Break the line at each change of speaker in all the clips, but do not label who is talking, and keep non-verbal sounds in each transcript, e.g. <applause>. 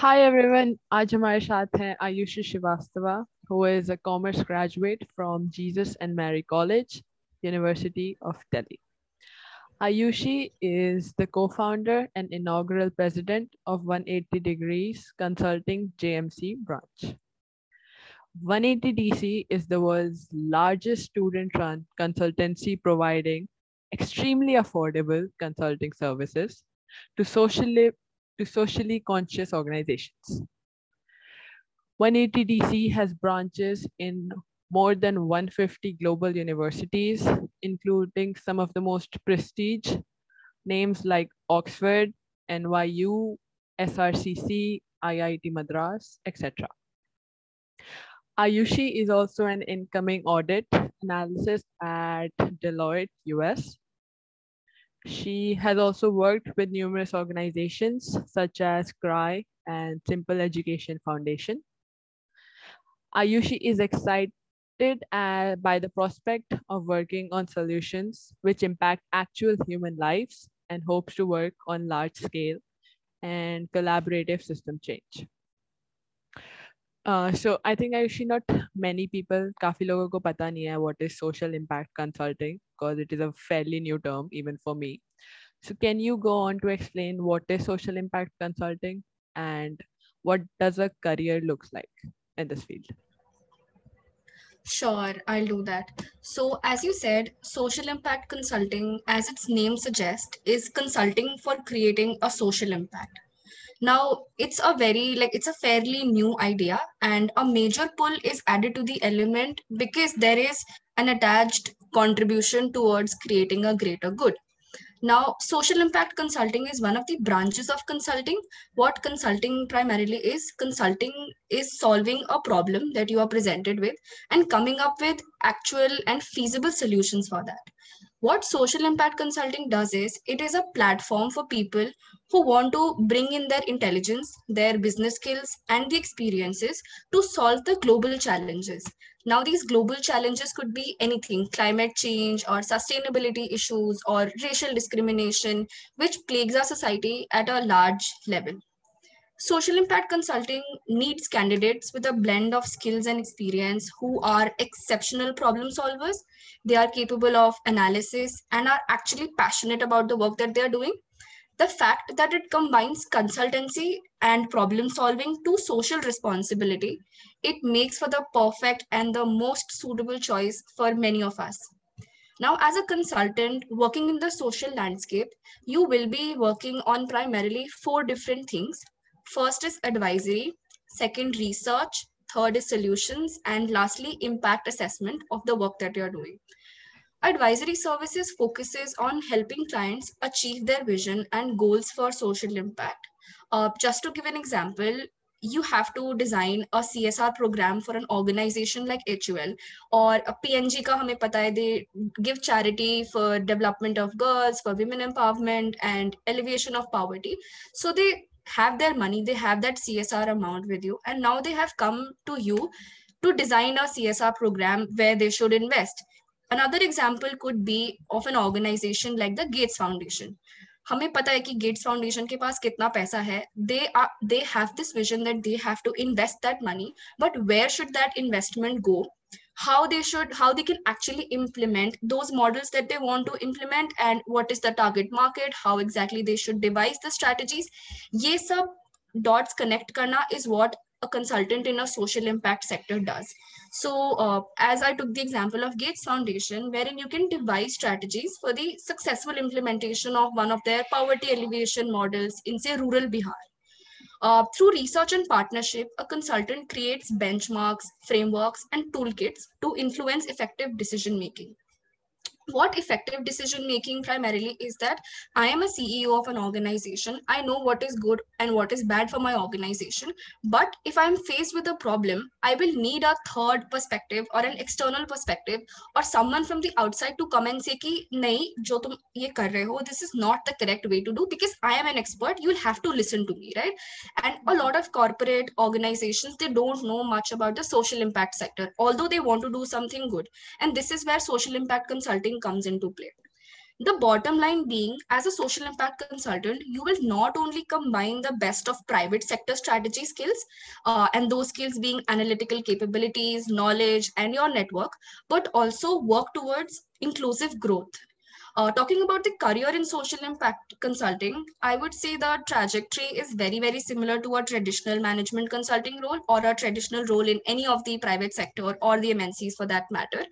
Hi everyone, आज हमारे साथ हैं Ayushi Srivastava who is a commerce graduate from Jesus and Mary College, University of Delhi. Ayushi is the co-founder and inaugural president of 180 Degrees Consulting JMC branch. 180 DC is the world's largest student-run consultancy providing extremely affordable consulting services to socially to socially conscious organizations. 180 DC has branches in more than 150 global universities, including some of the most prestige names like Oxford, NYU, SRCC, IIT Madras, etc. Ayushi is also an incoming audit analyst at Deloitte US she has also worked with numerous organizations such as CRY and Simple Education Foundation. Ayushi is excited uh, by the prospect of working on solutions which impact actual human lives and hopes to work on large scale and collaborative system change. Uh, so I think actually not many people, काफी लोगों को पता नहीं है what is social impact consulting because it is a fairly new term even for me. So can you go on to explain what is social impact consulting and what does a career looks like in this field?
Sure, I'll do that. So, as you said, social impact consulting, as its name suggests, is consulting for creating a social impact now it's a very like it's a fairly new idea and a major pull is added to the element because there is an attached contribution towards creating a greater good. Now social impact consulting is one of the branches of consulting. What consulting primarily is consulting is solving a problem that you are presented with and coming up with actual and feasible solutions for that. What social impact consulting does is it is a platform for people who want to bring in their intelligence, their business skills, and the experiences to solve the global challenges. Now, these global challenges could be anything climate change, or sustainability issues, or racial discrimination, which plagues our society at a large level. Social impact consulting needs candidates with a blend of skills and experience who are exceptional problem solvers. They are capable of analysis and are actually passionate about the work that they are doing the fact that it combines consultancy and problem solving to social responsibility, it makes for the perfect and the most suitable choice for many of us. Now, as a consultant working in the social landscape, you will be working on primarily four different things. First is advisory, second, research, third is solutions, and lastly, impact assessment of the work that you're doing. Advisory services focuses on helping clients achieve their vision and goals for social impact. Uh, just to give an example, you have to design a CSR program for an organization like HUL or a P&G ka hame pata hai, they give charity for development of girls, for women empowerment and elevation of poverty. So they have their money, they have that CSR amount with you and now they have come to you to design a CSR program where they should invest. Another example could be of an organization like the Gates Foundation. हमें पता है कि gets foundation के पास कितना पैसा है they they have this vision that they have to invest that money but where should that investment go how they should how they can actually implement those models that they want to implement and what is the target market how exactly they should devise the strategies ye sab dots connect karna is what a consultant in a social impact sector does. So uh, as I took the example of Gates Foundation, wherein you can devise strategies for the successful implementation of one of their poverty alleviation models in say rural Bihar. Uh, through research and partnership, a consultant creates benchmarks, frameworks, and toolkits to influence effective decision making what effective decision making primarily is that I am a CEO of an organization. I know what is good and what is bad for my organization. But if I'm faced with a problem, I will need a third perspective or an external perspective or someone from the outside to come and say ki nahi jo tum ye kar rahe ho this is not the correct way to do because I am an expert you'll have to listen to me right and a lot of corporate organizations they don't know much about the social impact sector although they want to do something good and this is where social impact consulting comes into play. The bottom line being, as a social impact consultant, you will not only combine the best of private sector strategy skills, uh, and those skills being analytical capabilities, knowledge, and your network, but also work towards inclusive growth. Uh, talking about the career in social impact consulting, I would say the trajectory is very, very similar to a traditional management consulting role or a traditional role in any of the private sector or the MNCs for that matter.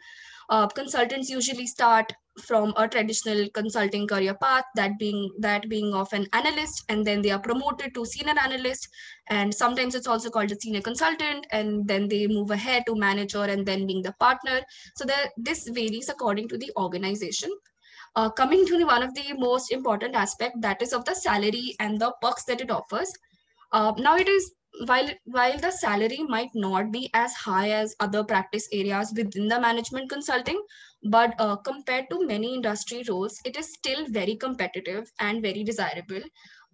Uh, consultants usually start from a traditional consulting career path that being that being of an analyst and then they are promoted to senior analyst and sometimes it's also called a senior consultant and then they move ahead to manager and then being the partner. So that this varies according to the organization. Uh, coming to one of the most important aspect that is of the salary and the perks that it offers. Uh, now it is while while the salary might not be as high as other practice areas within the management consulting but uh, compared to many industry roles it is still very competitive and very desirable.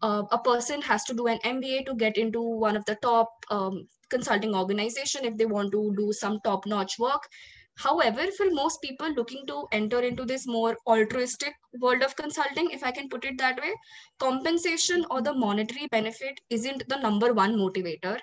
Uh, a person has to do an mba to get into one of the top um, consulting organization if they want to do some top notch work However, for most people looking to enter into this more altruistic world of consulting, if I can put it that way, compensation or the monetary benefit isn't the number one motivator,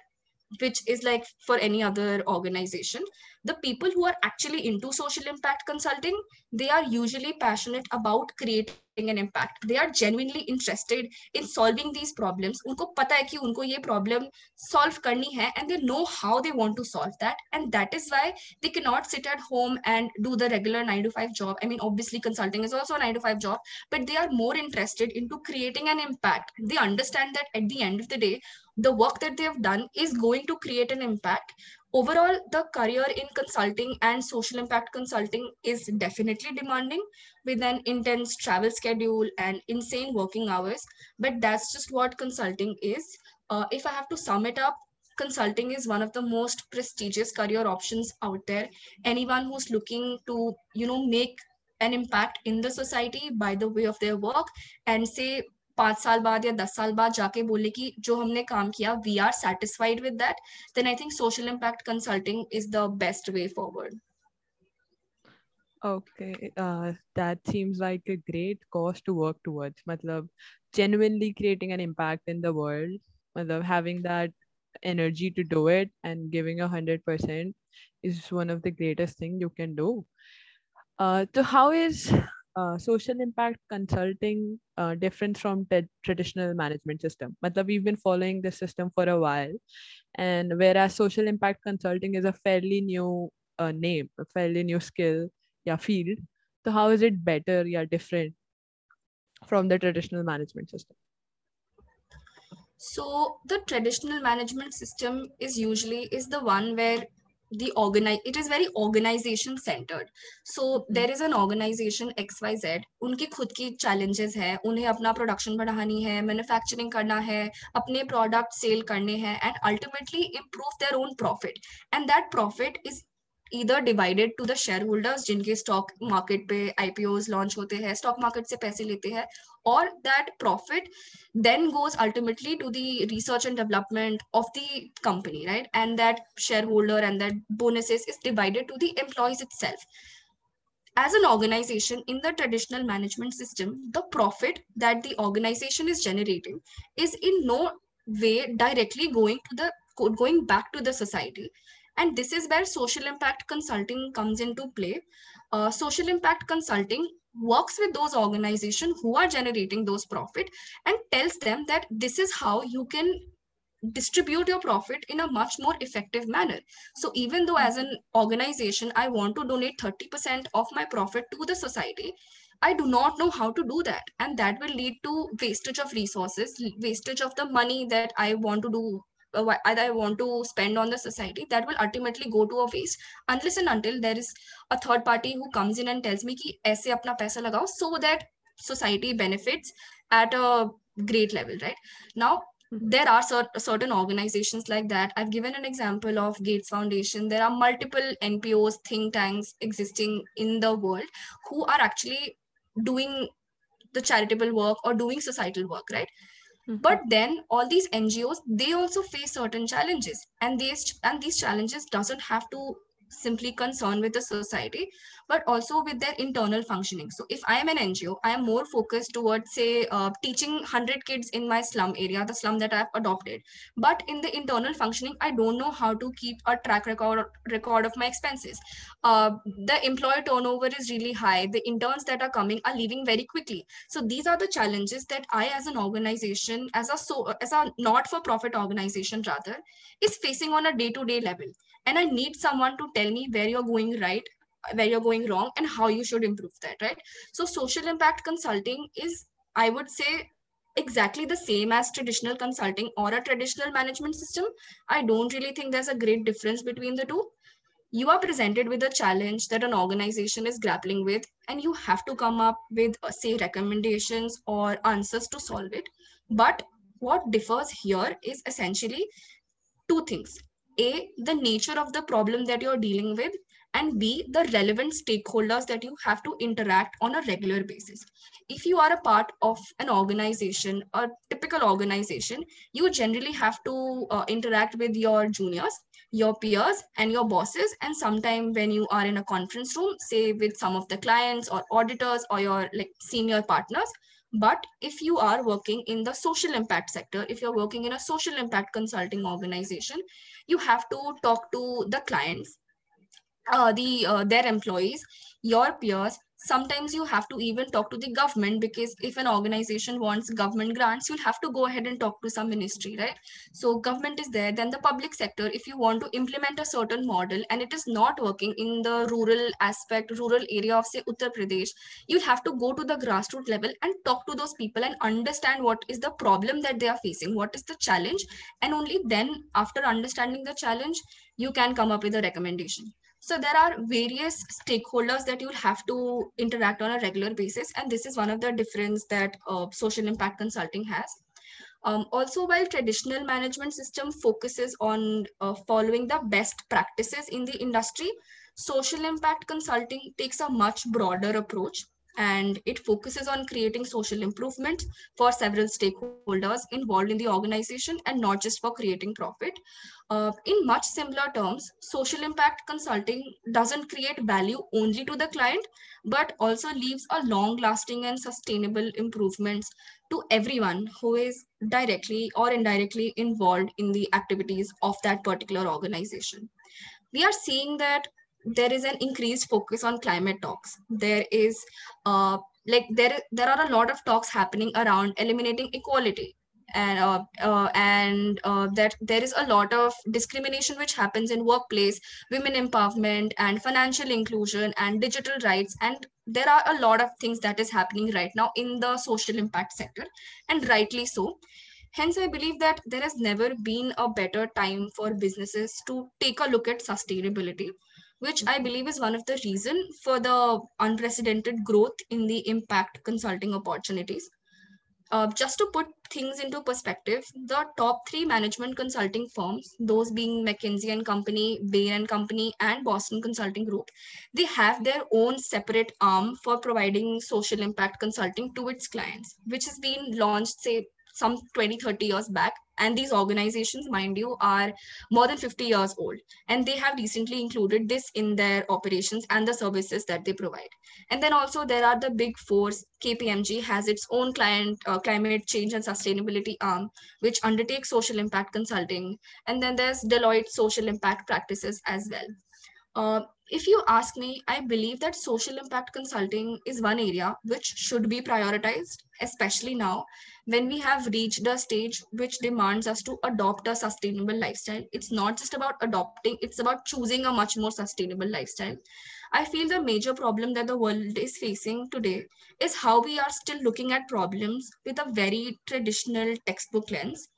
which is like for any other organization the people who are actually into social impact consulting they are usually passionate about creating an impact. They are genuinely interested in solving these problems. unko pata hai ki unko ye problem solve karni hai and they know how they want to solve that and that is why they cannot sit at home and do the regular 9 to 5 job. I mean obviously consulting is also a 9 to 5 job but they are more interested into creating an impact. They understand that at the end of the day the work that they have done is going to create an impact overall the career in consulting and social impact consulting is definitely demanding with an intense travel schedule and insane working hours. But that's just what consulting is. Uh, if i have to sum it up consulting is one of the most prestigious career options out there. Anyone who's looking to you know make an impact in the society by the way of their work and say पांच साल बाद या दस साल बाद जाके बोले कि जो हमने काम किया we are satisfied with that then I think social impact consulting is the best way forward
Okay, uh, that seems like a great cause to work towards. Matlab, genuinely creating an impact in the world, matlab, having that energy to do it and giving a hundred percent is one of the greatest thing you can do. Uh, so how is uh, social impact consulting uh, different from traditional management system. Matlab we've been following this system for a while. And whereas social impact consulting is a fairly new uh, name a fairly new skill yeah field so how is it better yeah different from the traditional management system?
So the traditional management system is usually is the one where the organize it is very organization centered so mm-hmm. there is an organization xyz उनकी खुद की challenges है उन्हें अपना production बढ़ानी है manufacturing करना है अपने product sale करने हैं and ultimately improve their own profit and that profit is either divided to the shareholders जिनके stock market पे IPOs launch होते हैं stock market से पैसे लेते हैं or that profit then goes ultimately to the research and development of the company right? And that shareholder and that bonuses is divided to the employees itself. As an organization in the traditional management system the profit that the organization is generating is in no way directly going to the going back to the society. And this is where social impact consulting comes into play. Uh, social impact consulting works with those organizations who are generating those profit and tells them that this is how you can distribute your profit in a much more effective manner. So even though as an organization i want to donate 30% of my profit to the society i do not know how to do that. And that will lead to wastage of resources wastage of the money that i want to do uh, Either I want to spend on the society, that will ultimately go to a waste unless and until there is a third party who comes in and tells me ki apna paisa lagao so that society benefits at a great level, right? Now hmm. there are cert- certain organizations like that. I've given an example of gates foundation. There are multiple npos think tanks existing in the world who are actually doing the charitable work or doing societal work right? Mm-hmm. But then all these NGOs, they also face certain challenges. And these and these challenges doesn't have to simply concern with the society, but also with their internal functioning. So if I am an NGO, I am more focused towards, say, uh, teaching 100 kids in my slum area, the slum that I've adopted. But in the internal functioning, I don't know how to keep a track record record of my expenses. Uh, the employee turnover is really high. The interns that are coming are leaving very quickly. So these are the challenges that I, as an organization, as a so as a not-for-profit organization rather, is facing on a day-to-day level. And I need someone to tell me where you're going right where you're going wrong and how you should improve that right? So social impact consulting is i would say exactly the same as traditional consulting or a traditional management system. I don't really think there's a great difference between the two. You are presented with a challenge that an organization is grappling with and you have to come up with uh, say recommendations or answers to solve it. But what differs here is essentially two things. A the nature of the problem that you're dealing with and B, the relevant stakeholders that you have to interact on a regular basis. If you are a part of an organization, a typical organization, you generally have to uh, interact with your juniors, your peers, and your bosses. And sometime when you are in a conference room, say with some of the clients or auditors or your like senior partners, but if you are working in the social impact sector, if you're working in a social impact consulting organization, you have to talk to the clients uh, the uh, their employees your peers sometimes you have to even talk to the government because if an organization wants government grants you'll have to go ahead and talk to some ministry right? So government is there then the public sector if you want to implement a certain model and it is not working in the rural aspect rural area of say uttar pradesh you'll have to go to the grassroots level and talk to those people and understand what is the problem that they are facing what is the challenge and only then after understanding the challenge you can come up with a recommendation so there are various stakeholders that you'll have to interact on a regular basis. And this is one of the difference that uh, social impact consulting has. Um, also, while traditional management system focuses on uh, following the best practices in the industry, social impact consulting takes a much broader approach and it focuses on creating social improvement for several stakeholders involved in the organization and not just for creating profit. Uh, in much similar terms, social impact consulting doesn't create value only to the client, but also leaves a long lasting and sustainable improvements to everyone who is directly or indirectly involved in the activities of that particular organization. We are seeing that there is an increased focus on climate talks. There is uh, like there there are a lot of talks happening around eliminating equality. And uh, uh, and uh, that there is a lot of discrimination which happens in workplace women empowerment and financial inclusion and digital rights. And there are a lot of things that is happening right now in the social impact sector and rightly so. Hence i believe that there has never been a better time for businesses to take a look at sustainability which I believe is one of the reason for the unprecedented growth in the impact consulting opportunities. Uh, just to put things into perspective, the top three management consulting firms, those being McKinsey and Company, Bain and Company, and Boston Consulting Group, they have their own separate arm for providing social impact consulting to its clients, which has been launched, say, some 20 30 years back and these organizations mind you are more than 50 years old. And they have recently included this in their operations and the services that they provide. And then also there are the big fours kpmg has its own client uh, climate change and sustainability arm which undertakes social impact consulting. And then there's deloitte social impact practices as well. Uh, if you ask me, I believe that social impact consulting is one area which should be prioritized, especially now when we have reached a stage which demands us to adopt a sustainable lifestyle. It's not just about adopting, it's about choosing a much more sustainable lifestyle. I feel the major problem that the world is facing today is how we are still looking at problems with a very traditional textbook lens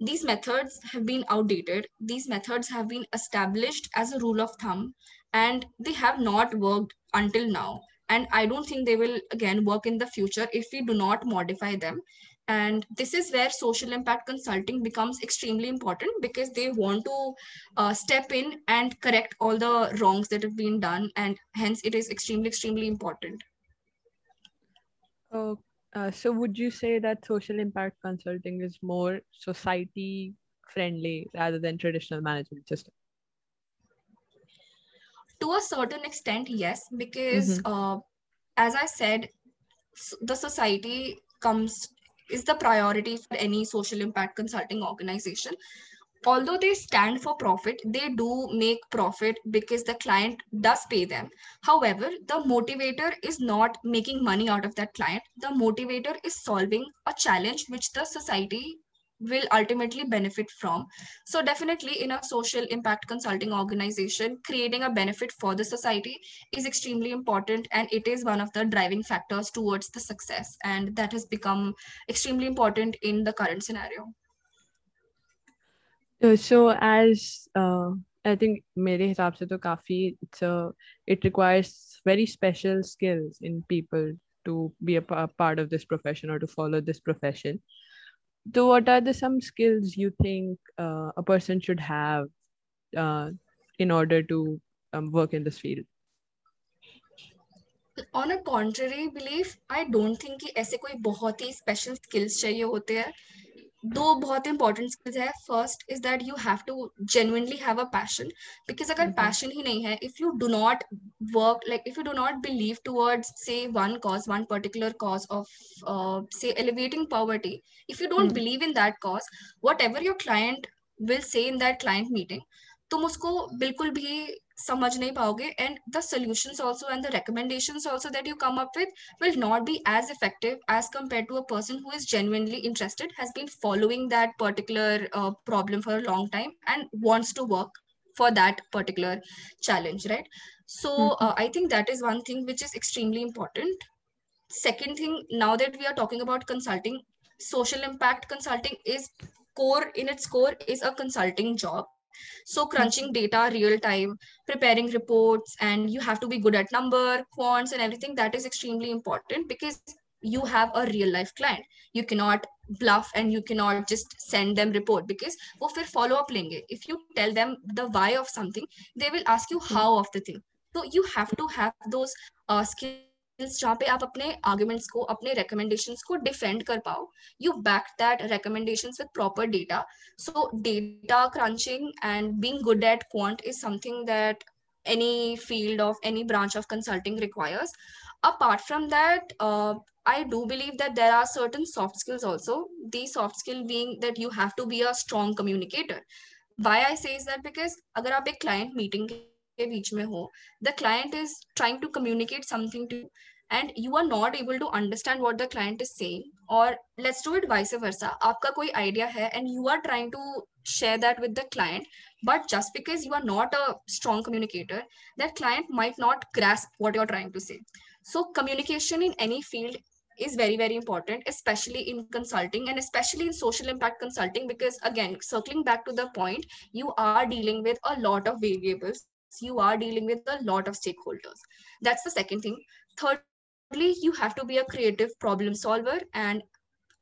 these methods have been outdated. These methods have been established as a rule of thumb and they have not worked until now. And I don't think they will again work in the future if we do not modify them. And this is where social impact consulting becomes extremely important because they want to uh, step in and correct all the wrongs that have been done. And hence, it is extremely, extremely important.
Okay. Uh, so would you say that social impact consulting is more society friendly rather than traditional management system?
To a certain extent yes because
Mhm.
uh, as i said the society comes is the priority for any social impact consulting organization. Although they stand for profit they do make profit because the client does pay them. However the motivator is not making money out of that client. The motivator is solving a challenge which the society will ultimately benefit from so definitely in a social impact consulting organization creating a benefit for the society is extremely important and it is one of the driving factors towards the success and that has become extremely important in the current scenario
Uh, so as uh, I think मेरे हिसाब से तो काफी it's a, it requires very special skills in people to be a pa- part of this profession or to follow this profession. So what are the some skills you think uh, a person should have uh, in order to um, work in this field?
On a contrary belief I don't think कि ऐसे कोई बहुत ही special skills चाहिए होते हैं दो बहुत important skills है first is that you have to genuinely have a passion because अगर. पैशन ही नहीं है if you do not work like if you do not believe towards say one cause one particular cause of say elevating poverty if you don't believe in that cause cause whatever your client will say in that client meeting तुम उसको बिल्कुल भी समझ नहीं पाओगे and the solutions also and the recommendations also that you come up with will not be as effective as compared to a person who is genuinely interested has been following that particular uh, problem for a long time and wants to work for that particular challenge right so uh, i think that is one thing which is extremely important second thing now that we are talking about consulting social impact consulting is core in its core is a consulting job so crunching data real time preparing reports and you have to be good at number quants and everything that is extremely important because you have a real life client you cannot bluff and you cannot just send them report because वो फिर follow up लेंगे if you tell them the why of something they will ask you how of the thing so you have to have those uh, skills जहाँ पे आप अपने arguments को अपने recommendations को defend कर पाओ you back that recommendations with proper data so data crunching and being good at quant is something that any field of any branch of consulting requires apart from that uh, i do believe that there are certain soft skills also the soft skill being that you have to be a strong communicator why i say is that because अगर आप एक client meeting के बीच में हो the client is trying to communicate something to you and you are not able to understand what the client is saying or let's do it vice versa आपका कोई idea है and you are trying to share that with the client but just because you are not a strong communicator that client might not grasp what you're trying to say so communication in any field is very very important especially in consulting and especially in social impact consulting because again circling back to the point you are dealing with a lot of variables you are dealing with a lot of stakeholders. That's the second thing. Thirdly you have to be a creative problem solver and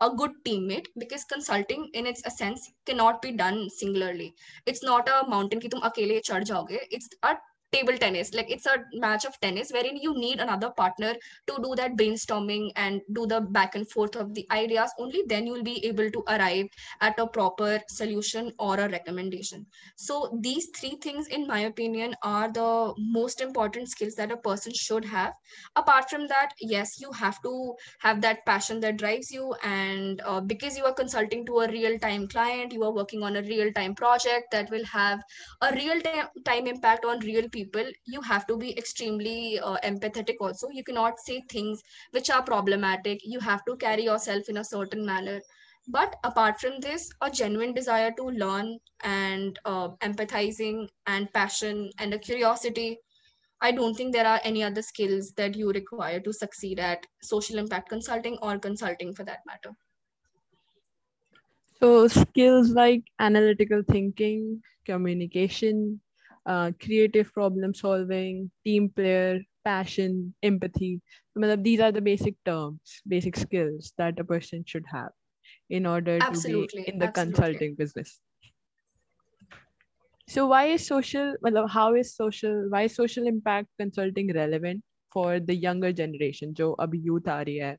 a good teammate because consulting in its essence cannot be done singularly. It's not a mountain ki tum akele chad jaoge it's a table tennis. Like it's a match of tennis wherein you need another partner to do that brainstorming and do the back and forth of the ideas. Only then you will be able to arrive at a proper solution or a recommendation. So these three things in my opinion are the most important skills that a person should have. Apart from that yes you have to have that passion that drives you. And uh, because you are consulting to a real time client you are working on a real time project that will have a real time impact on real people you have to be extremely uh, empathetic also. You cannot say things which are problematic. You have to carry yourself in a certain manner. But apart from this a genuine desire to learn and uh, empathizing and passion and a curiosity I don't think there are any other skills that you require to succeed at social impact consulting or consulting for that matter.
So skills like analytical thinking, communication, uh, creative problem solving, team player, passion, empathy. matlab These are the basic terms, basic skills that a person should have in order to
Absolutely,
be in the
absolutely.
consulting business. So why is social, matlab, how is social, why is social impact consulting relevant for the younger generation, जो अभी youth आ रही है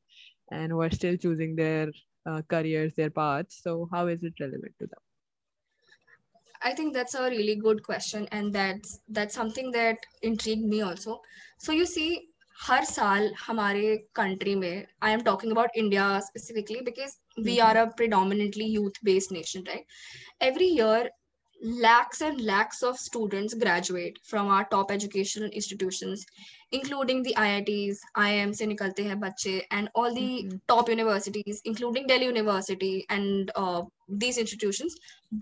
and who are still choosing their uh, careers, their paths. So how is it relevant to them?
I think that's a really good question, and that's that's something that intrigued me also. So you see, हर साल हमारे country में I am talking about India specifically because we are a predominantly youth based nation right every year lakhs and lakhs of students graduate from our top educational institutions including the I I Ts I M से निकलते हैं बच्चे and all the top universities including Delhi university and these institution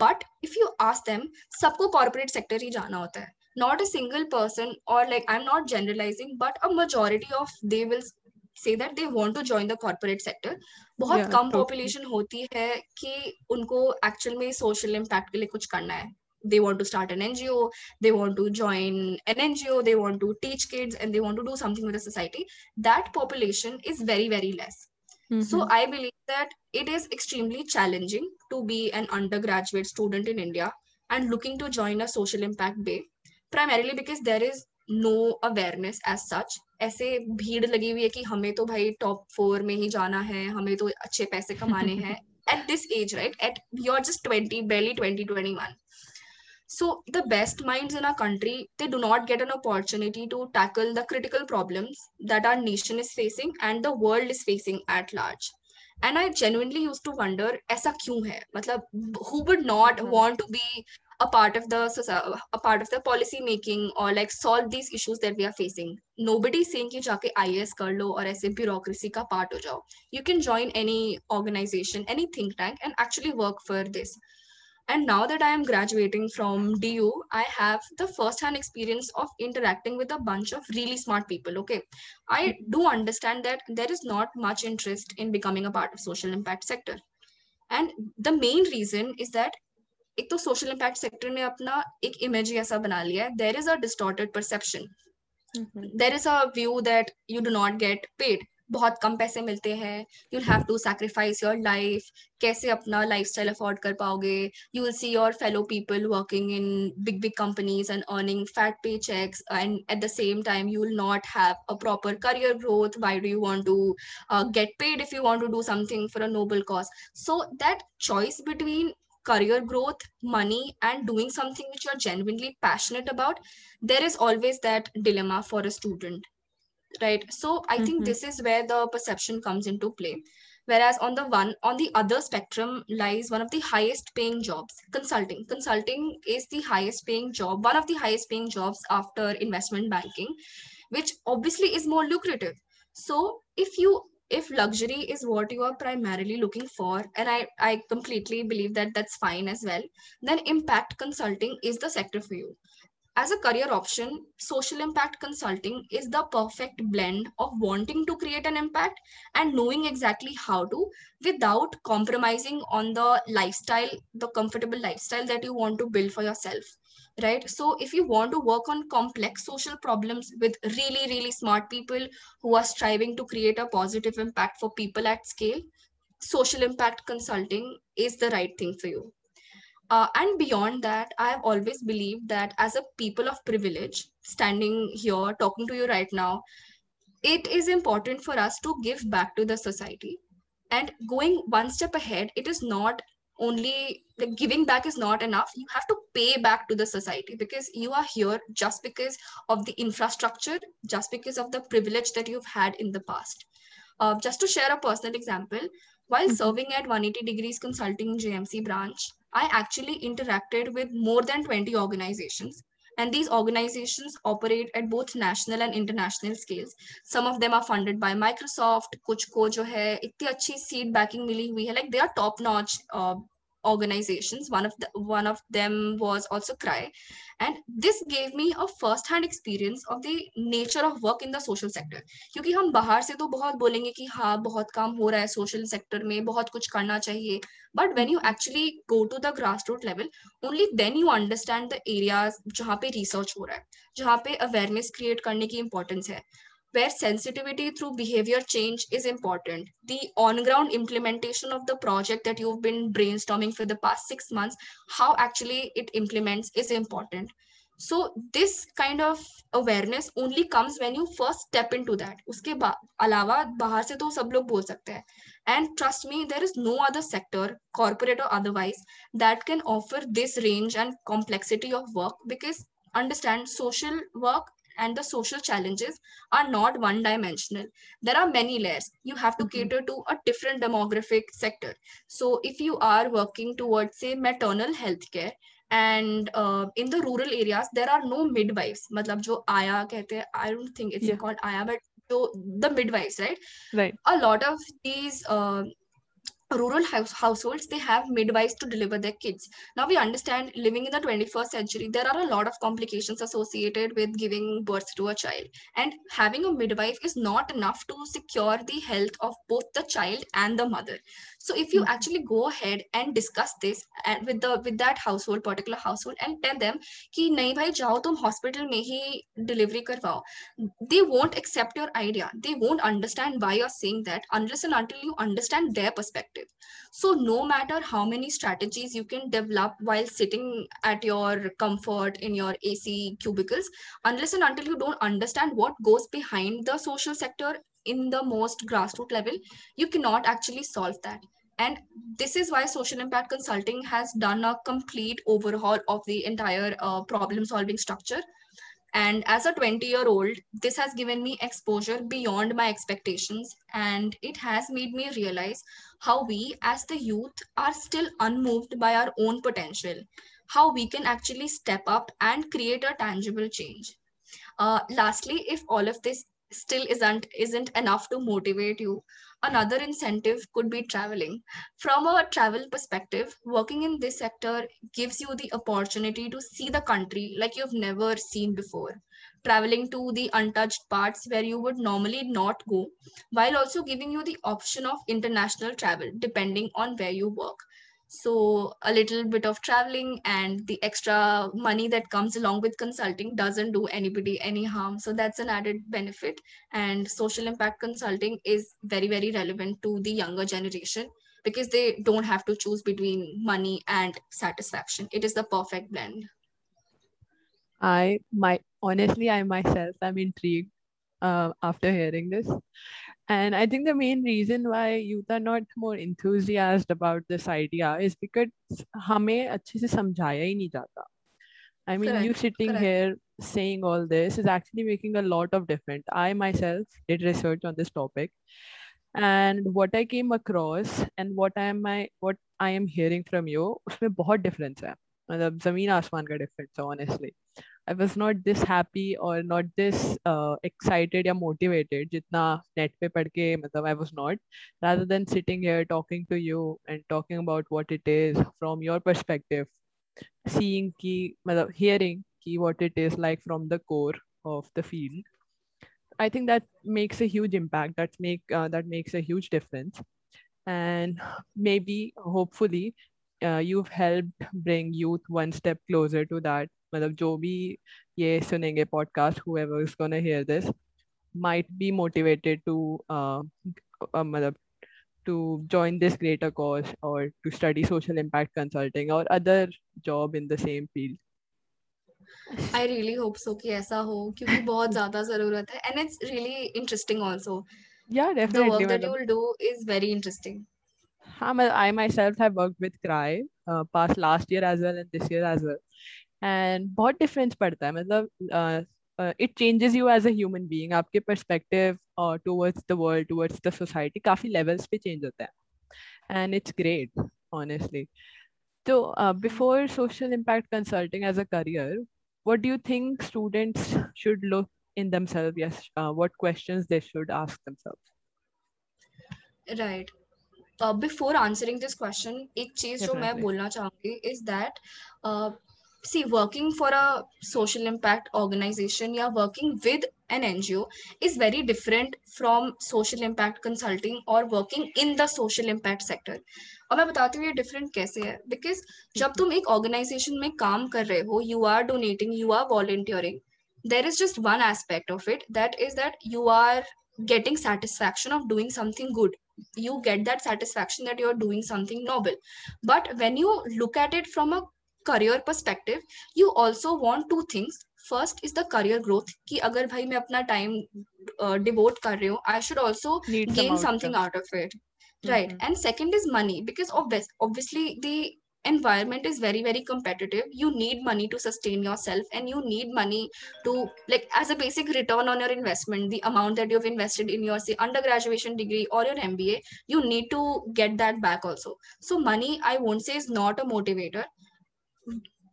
but if you ask them सबको corporate sector ही जाना होता है. Not a single person और like I am not generalising but a majority of they will say that they want to join the corporate sector बहुत कम population होती है कि उनको एक्चुअल में सोशल इम्पैक्ट के लिए कुछ करना है. They want to start an ngo they want to join an ngo they want to teach kids and they want to do something with the society that population is very very less mm-hmm. so i believe that it is extremely challenging to be an undergraduate student in india and looking to join a social impact bay primarily because there is no awareness as such ऐसे भीड़ लगी हुई है कि हमें तो भाई top four में ही जाना है हमें तो अच्छे पैसे कमाने हैं at this age right at your just twenty Bailey twenty twenty one So the best minds in our country, they do not get an opportunity to tackle the critical problems that our nation is facing and the world is facing at large. And I genuinely used to wonder, ऐसा क्यों है? मतलब, who would not want to be a part of the a part of the policy making or like solve these issues that we are facing nobody is saying ki jaake IAS kar lo or aise bureaucracy ka part ho jao you can join any organization any think tank and actually work for this and now that i am graduating from du i have the first hand experience of interacting with a bunch of really smart people okay i do understand that there is not much interest in becoming a part of social impact sector and the main reason is that एक तो social impact sector ने अपना एक image ही ऐसा बना लिया है there is a distorted perception there is a view that you do not get paid बहुत कम पैसे मिलते हैं। You have to sacrifice your life कैसे अपना लाइफ स्टाइल अफोर्ड कर पाओगे? You will see your fellow people working in big big companies and earning fat pay checks and at the same time you will not have a proper career growth why do you want to get paid if you want to do something for a noble cause so that choice between career growth, money, and doing something which you're genuinely passionate about, there is always that dilemma for a student. Right. So I mm-hmm. think this is where the perception comes into play. Whereas on the one, on the other spectrum lies one of the highest paying jobs, consulting. Consulting is the highest paying job, one of the highest paying jobs after investment banking, which obviously is more lucrative. So if you if luxury is what you are primarily looking for and i i completely believe that that's fine as well then impact consulting is the sector for you as a career option social impact consulting is the perfect blend of wanting to create an impact and knowing exactly how to without compromising on the lifestyle the comfortable lifestyle that you want to build for yourself right? So if you want to work on complex social problems with really really smart people who are striving to create a positive impact for people at scale social impact consulting is the right thing for you uh, and beyond that i have always believed that as a people of privilege standing here talking to you right now it is important for us to give back to the society. And going one step ahead it is not only like giving back is not enough. You have to pay back to the society because you are here just because of the infrastructure just because of the privilege that you've had in the past. Uh, just to share a personal example while mm-hmm. serving at 180 degrees consulting JMC branch i actually interacted with more than 20 organizations. And these organizations operate at both national and international scales. Some of them are funded by microsoft kuch ko jo hai itni achhi seed backing mili hui hai. Like they are top notch uh, organizations. One of the, one of them was also cry. And this gave me a first hand experience of the nature of work in the social sector. क्योंकि हम बाहर से तो बहुत बोलेंगे कि हाँ बहुत काम हो रहा है सोशल सेक्टर में, बहुत कुछ करना चाहिए। But when you actually go to the grass root level only then you understand the areas जहाँ पे रिसर्च हो रहा है, जहाँ पे अवेयरनेस क्रिएट करने की इंपॉर्टेंस है। where sensitivity through behavior change is important. The on ground implementation of the project that you've been brainstorming for the past six months, how actually it implements is important. So this kind of awareness only comes when you first step into that. उसके अलावा बाहर से तो सब लोग बोल सकते हैं and trust me there is no other sector corporate or otherwise that can offer this range and complexity of work because understand social work and the social challenges are not one dimensional there are many layers you have to
Mhm.
cater to a different demographic sector so if you are working towards say maternal health care and uh, in the rural areas there are no midwives matlab jo aya kehte hain, i don't think it's
Yeah.
called aya but so the midwives right
Right.
a lot of these uh, rural house, households they have midwives to deliver their kids. Now we understand living in the 21st century there are a lot of complications associated with giving birth to a child. And having a midwife is not enough to secure the health of both the child and the mother. So if you
mm-hmm.
actually go ahead and discuss this with the with that household particular household and tell them ki nahi bhai jao tum hospital mein hi delivery karwao. They won't accept your idea. They won't understand why you're saying that unless and until you understand their perspective so no matter how many strategies you can develop while sitting at your comfort in your ac cubicles unless and until you don't understand what goes behind the social sector in the most grassroots level you cannot actually solve that. And this is why social impact consulting has done a complete overhaul of the entire uh, problem solving structure and as a 20 year old this has given me exposure beyond my expectations. And it has made me realize how we as the youth are still unmoved by our own potential how we can actually step up and create a tangible change. Uh, lastly if all of this still isn't isn't enough to motivate you. Another incentive could be traveling. From a travel perspective working in this sector gives you the opportunity to see the country like you've never seen before. Traveling to the untouched parts where you would normally not go while also giving you the option of international travel depending on where you work so a little bit of traveling and the extra money that comes along with consulting doesn't do anybody any harm. So that's an added benefit. And social impact consulting is very very relevant to the younger generation because they don't have to choose between money and satisfaction. It is the perfect blend.
I my honestly, I myself am intrigued uh, after hearing this, and I think the main reason why youth are not more enthusiastic about this idea is because हमें अच्छे से समझाया ही नहीं जाता. I mean, you
correct
sitting
correct
here saying all this is actually making a lot of difference. I myself did research on this topic, and what I came across and what I am my what I am hearing from you, उसमें बहुत difference है. मतलब जमीन आसमान का difference है honestly. I was not this happy or not this uh, excited या motivated जितना net पे पढ़ के मतलब I was not. Rather than sitting here talking to you and talking about what it is from your perspective, seeing ki मतलब hearing ki what it is like from the core of the field. I think that makes a huge impact. That make uh, that makes a huge difference, and maybe hopefully uh, you've helped bring youth one step closer to that. मतलब जो भी ये सुनेंगे podcast, whoever is gonna hear this might be motivated to uh, uh, मतलब to join this greater cause or to study social impact consulting or other job in the same field.
I really hope so कि ऐसा हो क्योंकि बहुत <laughs> ज्यादा जरूरत है and it's really interesting also
Yeah,
the
definitely.
work that
मतलब
you will do is very interesting
हाँ मैं I'm a, I myself have worked with CRY uh, past last year as well and this year as well. And what difference padta hai? Uh, uh, it changes you as a human being. Your perspective uh, towards the world, towards the society, kafi levels pe change hota hai. And it's great, honestly. So uh, before social impact consulting as a career, what do you think students should look in themselves? Yes, uh, what questions they should ask themselves?
Right. Before answering this question एक चीज़ जो मैं बोलना चाहूँगी is that see working for a social impact organisation या working with an N G O is very different from social impact consulting और working in the social impact sector और मैं बताती हूँ ये डिफरेंट कैसे है। बिकॉज़ जब तुम एक ऑर्गेनाइजेशन में काम कर रहे हो you are donating you are volunteering there is just one aspect of it that is that you are getting satisfaction of doing something good you get that satisfaction that you're doing something noble but when you look at it from a career perspective you also want two things first is the career growth कि अगर भाई मैं अपना time uh, devote कर रही हूँ I should also
need some
gain something
outcomes
out of it right
Mhm.
and second is money because obvious, obviously the environment is very very competitive. You need money to sustain yourself and you need money to like as a basic return on your investment the amount that you've invested in your say undergraduation degree or your mba you need to get that back also. So money i won't say is not a motivator.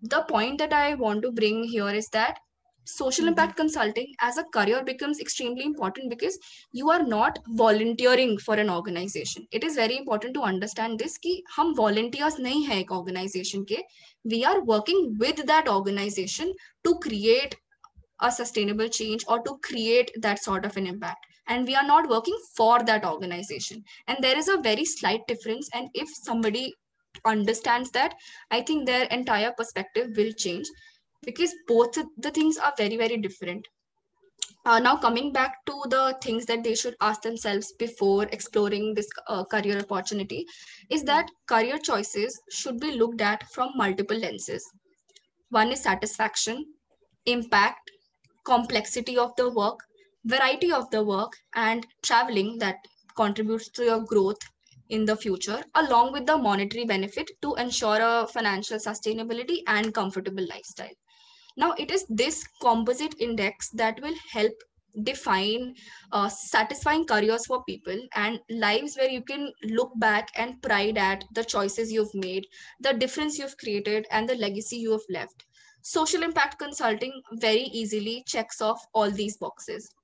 The point that i want to bring here is that social
mm-hmm.
impact consulting as a career becomes extremely important because you are not volunteering for an organization. It is very important to understand this ki hum volunteers nahi hai ek organization ke. We are working with that organization to create a sustainable change or to create that sort of an impact. And we are not working for that organization. And there is a very slight difference. And if somebody understands that i think their entire perspective will change because both the things are very very different. Uh, now coming back to the things that they should ask themselves before exploring this uh, career opportunity is that career choices should be looked at from multiple lenses. One is satisfaction impact complexity of the work variety of the work and traveling that contributes to your growth in the future along with the monetary benefit to ensure a financial sustainability and comfortable lifestyle now, it is this composite index that will help define uh, satisfying careers for people and lives where you can look back and pride at the choices you've made, the difference you've created, and the legacy you have left. Social impact consulting very easily checks off all these boxes.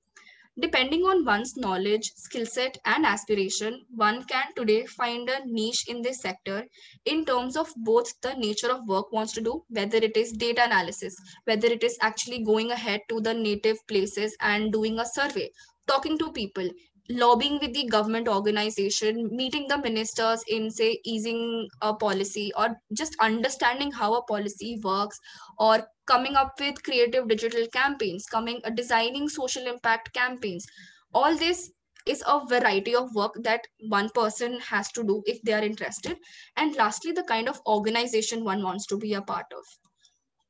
Depending on one's knowledge, skill set, and aspiration, one can today find a niche in this sector in terms of both the nature of work wants to do, whether it is data analysis, whether it is actually going ahead to the native places and doing a survey, talking to people, lobbying with the government organization, meeting the ministers in, say, easing a policy, or just understanding how a policy works, or coming up with creative digital campaigns, coming uh, designing social impact campaigns. All this is a variety of work that one person has to do if they are interested. And lastly, the kind of organization one wants to be a part of.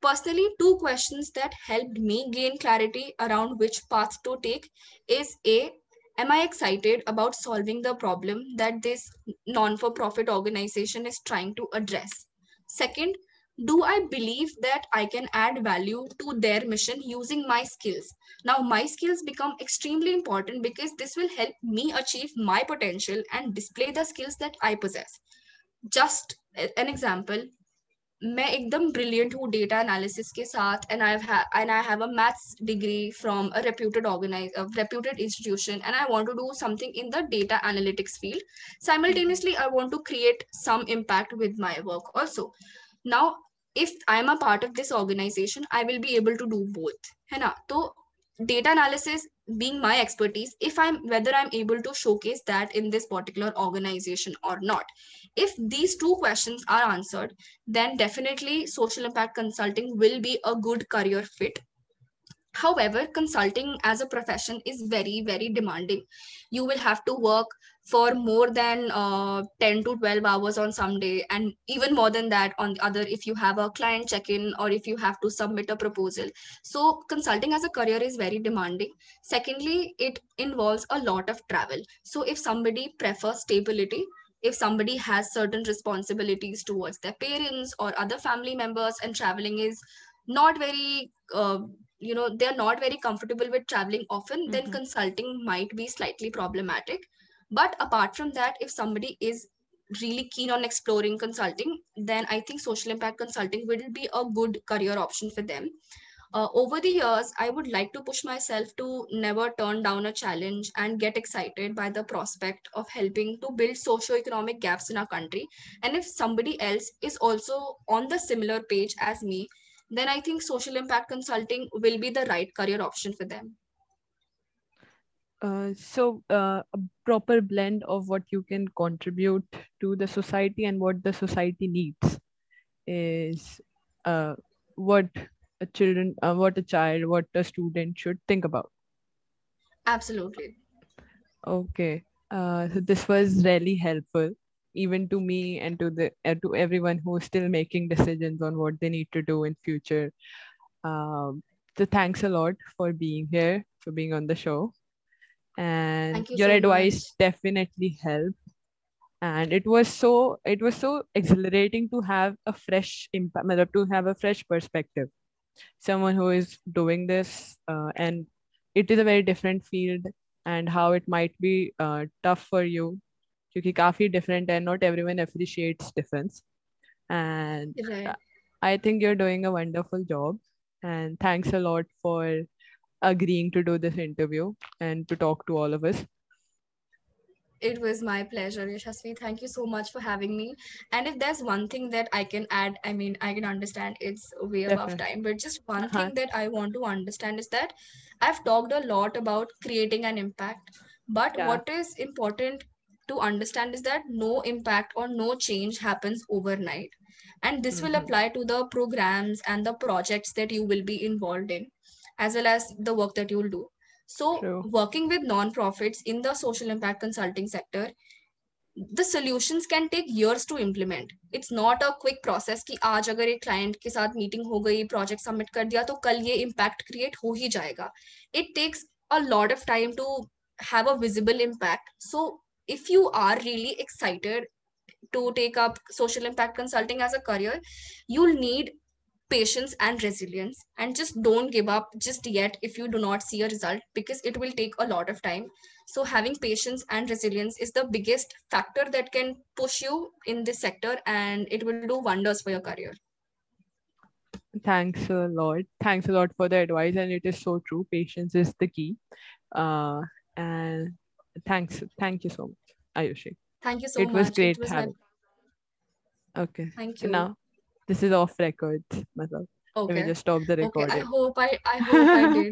Personally, two questions that helped me gain clarity around which path to take is A, am I excited about solving the problem that this non for profit organization is trying to address? Second, do I believe that I can add value to their mission using my skills? Now, my skills become extremely important because this will help me achieve my potential and display the skills that I possess. Just an example, मैं एकदम brilliant हूँ data analysis के साथ and I and I have a maths degree from a reputed organise reputed institution and I want to do something in the data analytics field simultaneously i want to create some impact with my work also now if i'm a part of this organization i will be able to do both है ना तो data analysis being my expertise if i'm whether i'm able to showcase that in this particular organization or not if these two questions are answered then definitely social impact consulting will be a good career fit however consulting as a profession is very very demanding. You will have to work for more than uh, 10 to 12 hours on some day and even more than that on the other if you have a client check-in or if you have to submit a proposal. So consulting as a career is very demanding. Secondly it involves a lot of travel. So if somebody prefers stability if somebody has certain responsibilities towards their parents or other family members and traveling is not very uh, you know they're not very comfortable with traveling often then
Mhm.
consulting might be slightly problematic. But apart from that if somebody is really keen on exploring consulting then i think social impact consulting will be a good career option for them. Uh, over the years i would like to push myself to never turn down a challenge and get excited by the prospect of helping to build socio-economic gaps in our country. And if somebody else is also on the similar page as me then i think social impact consulting will be the right career option for them.
Uh, so uh, a proper blend of what you can contribute to the society and what the society needs is uh, what a children, uh, what a child, what a student should think about.
absolutely.
Okay, uh, so this was really helpful, even to me and to the uh, to everyone who is still making decisions on what they need to do in future. Um, so thanks a lot for being here, for being on the show, and
Thank you
your
so
advice
much.
definitely helped. and it was so it was so exhilarating to have a fresh impact to have a fresh perspective someone who is doing this uh, and it is a very different field and how it might be uh, tough for you क्योंकि काफी different and not everyone appreciates difference and
right.
I think you're doing a wonderful job and thanks a lot for agreeing to do this interview and to talk to all of us
it was my pleasure, Yashasvi. Thank you so much for having me. And if there's one thing that I can add, I mean, I can understand it's way above
Definitely.
time, but just one
Uh-huh.
thing that I want to understand is that I've talked a lot about creating an impact, but
Yeah.
what is important to understand is that no impact or no change happens overnight. And this mm-hmm.
will
apply to the programs and the projects that you will be involved in as well as the work that you will do. So
True.
working with nonprofits in the social impact consulting sector the solutions can take years to implement. It's not a quick process ki aaj agar ek client ke sath meeting ho gayi project submit kar diya to kal ye impact create ho hi jayega. It takes a lot of time to have a visible impact. So if you are really excited to take up social impact consulting as a career, you'll need patience and resilience and just don't give up just yet if you do not see a result because it will take a lot of time so having patience and resilience is the biggest factor that can push you in this sector and it will do wonders for your career
Thanks a lot. Thanks a lot for the advice, and it is so true. Patience is the key. Uh, and thanks, thank you so much, Ayushi.
thank you so
it
much
was great
it was my.
Okay.
thank you
now this is off record, matlab. Let me just stop the
okay i hope i i hope i <laughs> did